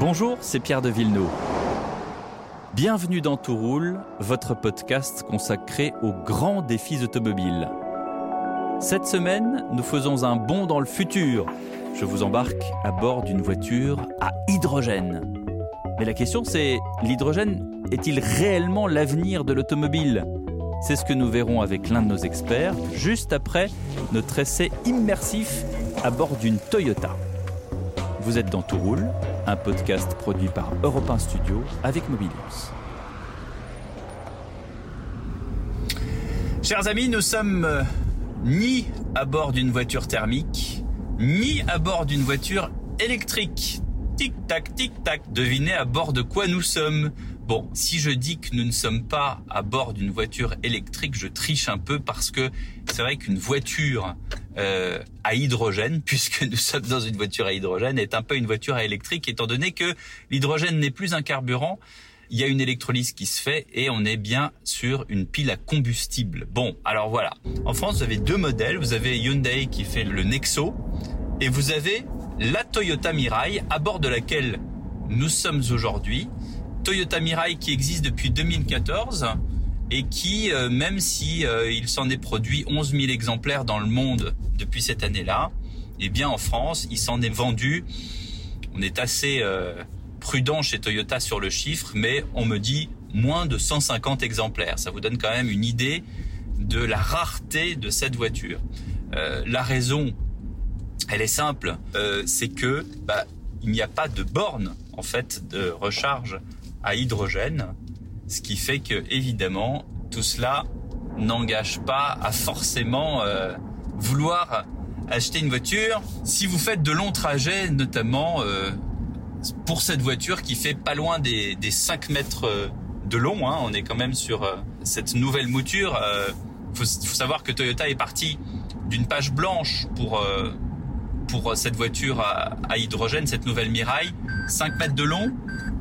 Bonjour, c'est Pierre de Villeneuve. Bienvenue dans Tout votre podcast consacré aux grands défis automobiles. Cette semaine, nous faisons un bond dans le futur. Je vous embarque à bord d'une voiture à hydrogène. Mais la question c'est, l'hydrogène est-il réellement l'avenir de l'automobile? C'est ce que nous verrons avec l'un de nos experts juste après notre essai immersif à bord d'une Toyota. Vous êtes dans Tout roule, un podcast produit par Europe 1 Studio avec Mobilius. Chers amis, nous sommes euh, ni à bord d'une voiture thermique, ni à bord d'une voiture électrique. Tic-tac, tic-tac. Devinez à bord de quoi nous sommes Bon, si je dis que nous ne sommes pas à bord d'une voiture électrique, je triche un peu parce que c'est vrai qu'une voiture euh, à hydrogène, puisque nous sommes dans une voiture à hydrogène, est un peu une voiture à électrique, étant donné que l'hydrogène n'est plus un carburant. Il y a une électrolyse qui se fait et on est bien sur une pile à combustible. Bon, alors voilà. En France, vous avez deux modèles. Vous avez Hyundai qui fait le Nexo et vous avez la Toyota Mirai à bord de laquelle nous sommes aujourd'hui. Toyota Mirai qui existe depuis 2014 et qui, euh, même si euh, il s'en est produit 11 000 exemplaires dans le monde depuis cette année-là, eh bien en France, il s'en est vendu. On est assez euh, prudent chez Toyota sur le chiffre, mais on me dit moins de 150 exemplaires. Ça vous donne quand même une idée de la rareté de cette voiture. la raison, elle est simple, c'est que bah, il n'y a pas de borne en fait de recharge à hydrogène ce qui fait que évidemment tout cela n'engage pas à forcément euh, vouloir acheter une voiture si vous faites de longs trajets, notamment euh, pour cette voiture qui fait pas loin des, des 5 mètres euh, de long. Hein. on est quand même sur cette nouvelle mouture. Il faut, faut, savoir que Toyota est parti d'une page blanche pour pour cette voiture à, à, hydrogène, cette nouvelle Mirai, 5 mètres de long,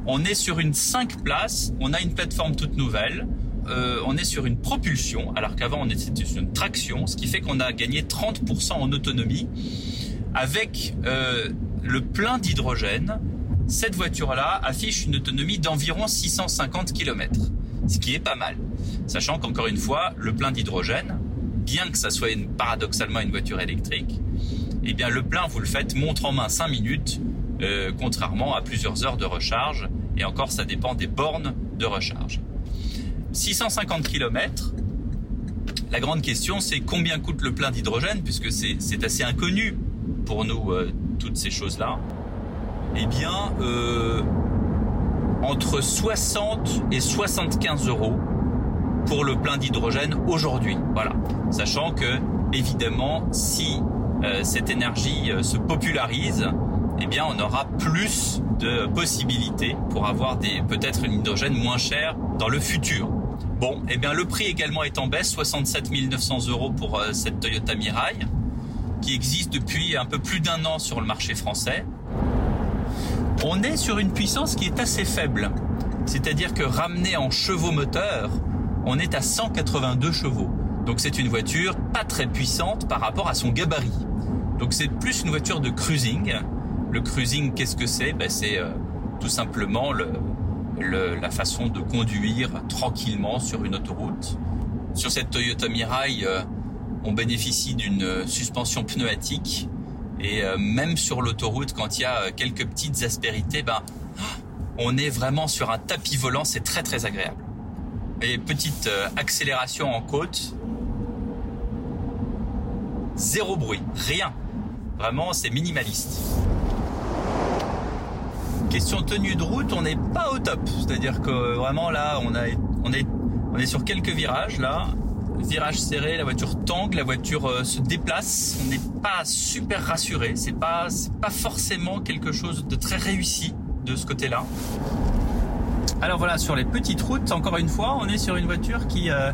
on est sur une 5 places, on a une plateforme toute nouvelle, euh, on est sur une propulsion, alors qu'avant on était sur une traction, ce qui fait qu'on a gagné 30% en autonomie. Avec euh, le plein d'hydrogène, cette voiture-là affiche une autonomie d'environ 650 km, ce qui est pas mal. Sachant qu'encore une fois, le plein d'hydrogène, bien que ça soit paradoxalement une voiture électrique, eh bien le plein vous le faites montre en main 5 minutes euh, contrairement à plusieurs heures de recharge. Et encore, ça dépend des bornes de recharge. 650 km. La grande question, c'est combien coûte le plein d'hydrogène, puisque c'est assez inconnu pour nous, euh, toutes ces choses-là. Eh bien, euh, entre 60 et 75 euros pour le plein d'hydrogène aujourd'hui. Voilà. Sachant que, évidemment, si cette énergie se popularise, eh bien, on aura plus de possibilités pour avoir des peut-être une hydrogène moins cher dans le futur. Bon, eh bien, le prix également est en baisse, 67 900 euros pour euh, cette Toyota Mirai, qui existe depuis un peu plus d'un an sur le marché français. On est sur une puissance qui est assez faible, c'est-à-dire que ramené en chevaux moteurs, on est à 182 chevaux. Donc c'est une voiture pas très puissante par rapport à son gabarit. Donc c'est plus une voiture de cruising le cruising, qu'est-ce que c'est? Ben, C'est euh, tout simplement le, la façon de conduire tranquillement sur une autoroute. Sur cette Toyota Mirai, euh, on bénéficie d'une euh, suspension pneumatique et même sur l'autoroute, quand il y a quelques petites aspérités, ben, on est vraiment sur un tapis volant, c'est très très agréable. Et petite accélération en côte, zéro bruit, rien. Vraiment, c'est minimaliste. Question tenue de route, on n'est pas au top. C'est-à-dire que vraiment là, on est sur quelques virages là. Virage serré, la voiture tangue, la voiture euh, se déplace. On n'est pas super rassuré. C'est pas, pas forcément quelque chose de très réussi de ce côté-là. Alors voilà, sur les petites routes, encore une fois, on est sur une voiture qui, euh,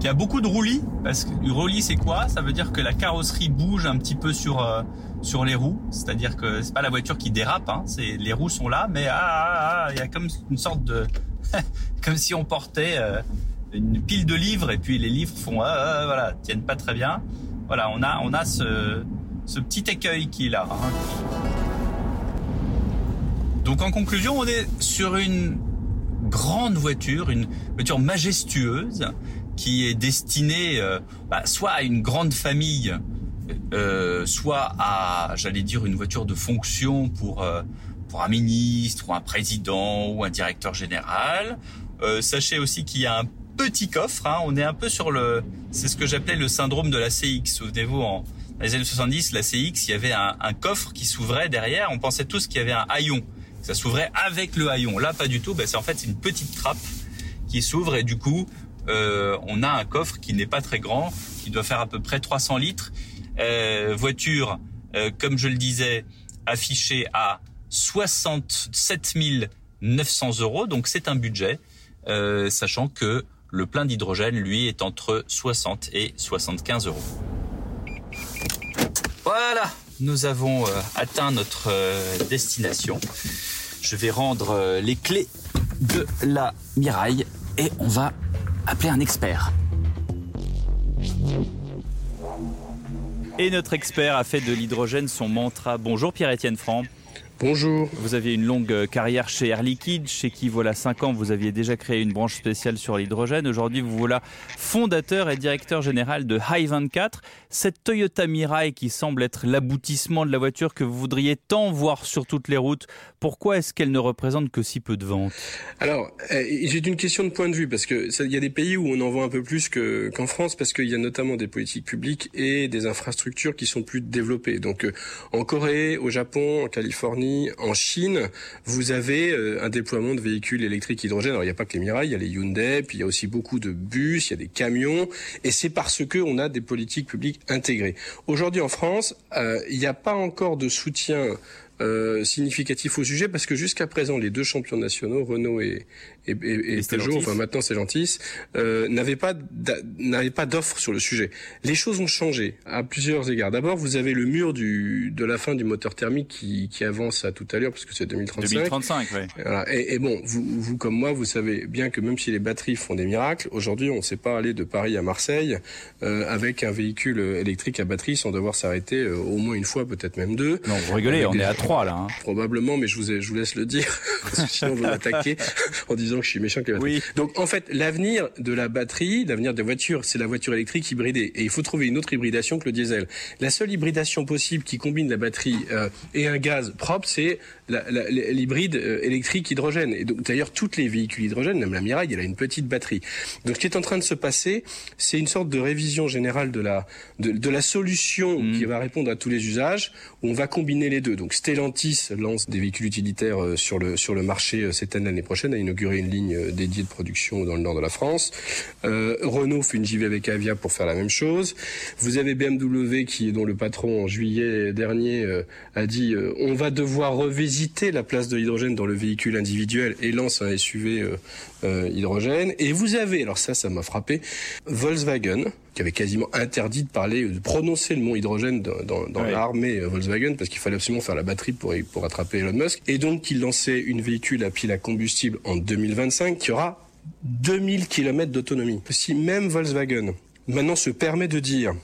qui a beaucoup de roulis. Parce que roulis, c'est quoi? Ça veut dire que la carrosserie bouge un petit peu sur, euh, sur les roues, c'est-à-dire que c'est pas la voiture qui dérape, hein, les roues sont là, mais ah, ah, ah, il y a comme une sorte de, comme si on portait euh, une pile de livres et puis les livres font, voilà, tiennent pas très bien. Voilà, on a, on a ce, ce petit écueil qui est là. Hein. Donc en conclusion, on est sur une grande voiture, une voiture majestueuse qui est destinée euh, bah, soit à une grande famille, euh, soit à, j'allais dire, une voiture de fonction pour euh, pour un ministre ou un président ou un directeur général. Sachez aussi qu'il y a un petit coffre. Hein, on est un peu sur le, c'est ce que j'appelais le syndrome de la CX. Souvenez-vous, en dans les années 70, la CX, il y avait un, coffre qui s'ouvrait derrière. On pensait tous qu'il y avait un haillon. Ça s'ouvrait avec le haillon. Là, pas du tout. Ben, c'est en fait une petite trappe qui s'ouvre et du coup, euh, on a un coffre qui n'est pas très grand, qui doit faire à peu près 300 litres. Euh, voiture, euh, comme je le disais, affichée à 67 900 euros. Donc c'est un budget, sachant que le plein d'hydrogène, lui, est entre 60 et 75 euros. Voilà, nous avons atteint notre destination. Je vais rendre les clés de la Miraille et on va appeler un expert. Et notre expert a fait de l'hydrogène son mantra. Bonjour Pierre-Étienne Franc. Bonjour. Vous aviez une longue euh, carrière chez Air Liquide, chez qui voilà 5 ans vous aviez déjà créé une branche spéciale sur l'hydrogène. Aujourd'hui vous voilà fondateur et directeur général de High24. Cette Toyota Mirai qui semble être l'aboutissement de la voiture que vous voudriez tant voir sur toutes les routes, pourquoi est-ce qu'elle ne représente que si peu de ventes? Alors, euh, j'ai une question de point de vue parce que ça- il y a des pays où on en vend un peu plus que- qu'en France parce qu'il y a notamment des politiques publiques et des infrastructures qui sont plus développées. Donc, euh, en Corée, au Japon, en Californie, en Chine, vous avez euh, un déploiement de véhicules électriques hydrogène. Alors, il n'y a pas que les Mirai, il y a les Hyundai, puis il y a aussi beaucoup de bus, il y a des camions, et c'est parce que on a des politiques publiques intégrées. Aujourd'hui, en France, euh, il n'y a pas encore de soutien euh, significatif au sujet parce que jusqu'à présent les deux champions nationaux Renault et, et, et- et Peugeot, enfin maintenant Stellantis, euh, n'avaient pas n'avaient pas d'offre sur le sujet. Les choses ont changé à plusieurs égards. D'abord, vous avez le mur du de la fin du moteur thermique qui, qui avance à tout à l'heure parce que c'est 2035. 2035, oui. Voilà. Et, et bon, vous, vous comme moi, vous savez bien que même si les batteries font des miracles, aujourd'hui, on ne sait pas aller de Paris à Marseille euh, avec un véhicule électrique à batterie sans devoir s'arrêter euh, au moins une fois, peut-être même deux. Non, vous rigolez, on est à 3 là. hein. Probablement, mais je vous, ai- je vous laisse le dire, sinon vous m'attaquez en disant que je suis méchant avec. Oui. Donc en fait, l'avenir de la batterie, l'avenir des voitures, c'est la voiture électrique hybridée. Et il faut trouver une autre hybridation que le diesel. La seule hybridation possible qui combine la batterie euh, et un gaz propre, c'est la- la- l'hybride euh, électrique hydrogène. Et donc d'ailleurs, toutes les véhicules hydrogène, même la Mirai, elle a une petite batterie. Donc ce qui est en train de se passer, c'est une sorte de révision générale de la de, de la solution Mm. qui va répondre à tous les usages, où on va combiner les deux. Donc Stellantis lance des véhicules utilitaires euh, sur le sur le marché euh, cette année l'année prochaine, a inauguré une ligne euh, dédiée de production dans le nord de la France. Renault fait une JV avec Avia pour faire la même chose. Vous avez BMW qui, dont le patron en juillet dernier a dit on va devoir revisiter la place de l'hydrogène dans le véhicule individuel et lance un SUV hydrogène. Et vous avez, alors ça, ça m'a frappé, Volkswagen qui avait quasiment interdit de parler, de prononcer le mot hydrogène dans, dans, dans Ouais. l'armée euh, Volkswagen parce qu'il fallait absolument faire la batterie pour, pour attraper Elon Musk. Et donc, il lançait une véhicule à pile à combustible en 2025 qui aura 2000 km d'autonomie. Si même Volkswagen maintenant se permet de dire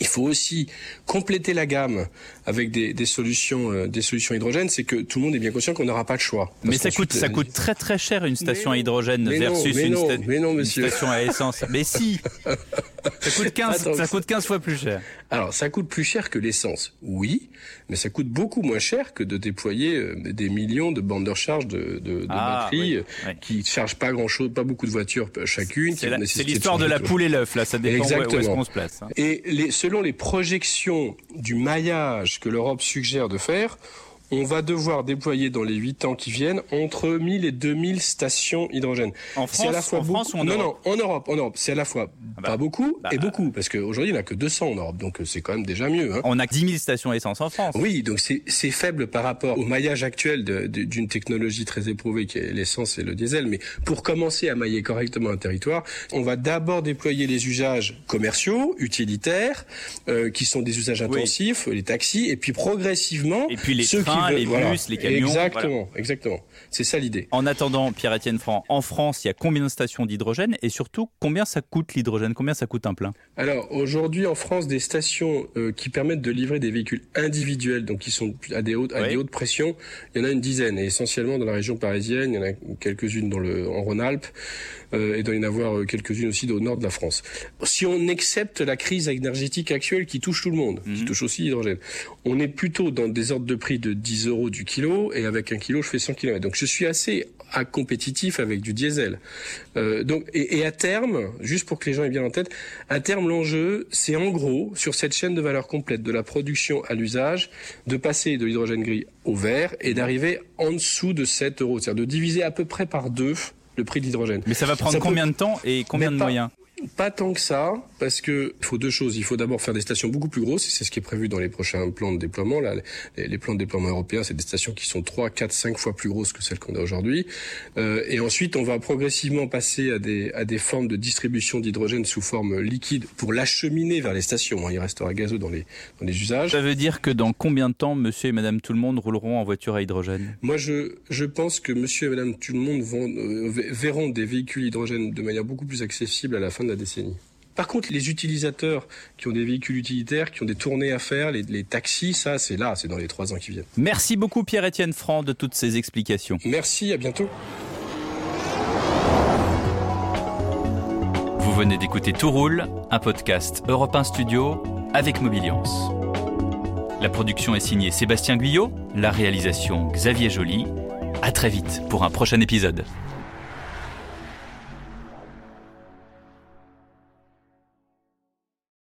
il faut aussi compléter la gamme avec des, des solutions, euh, des solutions hydrogène. C'est que tout le monde est bien conscient qu'on n'aura pas de choix. Mais ça coûte, ça euh, coûte très très cher une station à hydrogène non, versus mais une, non, sta- mais non, une station à essence. Mais si Ça coûte 15, Attends, ça coûte 15 fois plus cher. Alors, ça coûte plus cher que l'essence, oui, mais ça coûte beaucoup moins cher que de déployer euh, des millions de bandes de recharge de, de, de Ah, batteries oui, euh, oui. qui ne chargent pas grand-chose, pas beaucoup de voitures euh, chacune. C'est l'histoire de la poule et l'œuf, là, ça dépend où- où est-ce Exactement. qu'on se place. hein. Et les, selon les projections du maillage que l'Europe suggère de faire, on va devoir déployer dans les 8 ans qui viennent entre 1000 et 2000 stations hydrogène. En C'est à la France, fois en France ou en non, Europe non, en Europe, en Europe. C'est à la fois Ah bah, pas beaucoup bah, et beaucoup, parce qu'aujourd'hui il n'y en a que 200 en Europe, donc euh, c'est quand même déjà mieux. Hein. On a 10 000 stations essence en France. Oui, donc c'est faible par rapport au maillage actuel d'une technologie très éprouvée qui est l'essence et le diesel. Mais pour commencer à mailler correctement un territoire, on va d'abord déployer les usages commerciaux, utilitaires, euh, qui sont des usages Oui. intensifs, les taxis, et puis progressivement, Et puis les ceux trains trains, les bus, les camions. Exactement, exactement. C'est ça l'idée. En attendant, Pierre-Étienne Franc, en France, il y a combien de stations d'hydrogène et surtout combien ça coûte l'hydrogène? Combien ça coûte un plein? Alors aujourd'hui en France, des stations euh, qui permettent de livrer des véhicules individuels, donc qui sont à des hautes, à des hautes pressions, il y en a une dizaine, et essentiellement dans la région parisienne, il y en a quelques-unes dans le en Rhône-Alpes, euh, et il doit y en avoir euh, quelques-unes aussi au nord de la France. Si on accepte la crise énergétique actuelle qui touche tout le monde, qui mhm. touche aussi l'hydrogène, on est plutôt dans des ordres de prix de 10 euros du kilo, et avec un kilo, je fais 100 km. Donc je suis assez à compétitif avec du diesel. Euh, donc et, et, à terme, juste pour que les gens aient bien en tête, à terme l'enjeu, c'est en gros sur cette chaîne de valeur complète de la production à l'usage, de passer de l'hydrogène gris au vert et d'arriver en dessous de 7 euros, c'est-à-dire de diviser à peu près par deux le prix de l'hydrogène. Mais ça va prendre combien de temps et combien de moyens? Pas tant que ça, parce que faut deux choses. Il faut d'abord faire des stations beaucoup plus grosses, et c'est ce qui est prévu dans les prochains plans de déploiement. Là, les, plans de déploiement européens, c'est des stations qui sont 3, 4, 5 fois plus grosses que celles qu'on a aujourd'hui. Euh, et ensuite, on va progressivement passer à des, à des formes de distribution d'hydrogène sous forme liquide pour l'acheminer vers les stations. Hein. Il restera gazeux dans les, dans les usages. Ça veut dire que dans combien de temps monsieur et madame tout le monde rouleront en voiture à hydrogène? Moi, je, je pense que monsieur et madame tout le monde vont, euh, verront des véhicules hydrogène de manière beaucoup plus accessible à la fin de la décennie. Par contre, les utilisateurs qui ont des véhicules utilitaires, qui ont des tournées à faire, les, taxis, ça, c'est là, c'est dans les trois ans qui viennent. Merci beaucoup Pierre-Étienne Franc de toutes ces explications. Merci, à bientôt. Vous venez d'écouter Tout roule, un podcast Europe 1 Studio avec Mobiliance. La production est signée Sébastien Guyot, la réalisation Xavier Joly. À très vite pour un prochain épisode.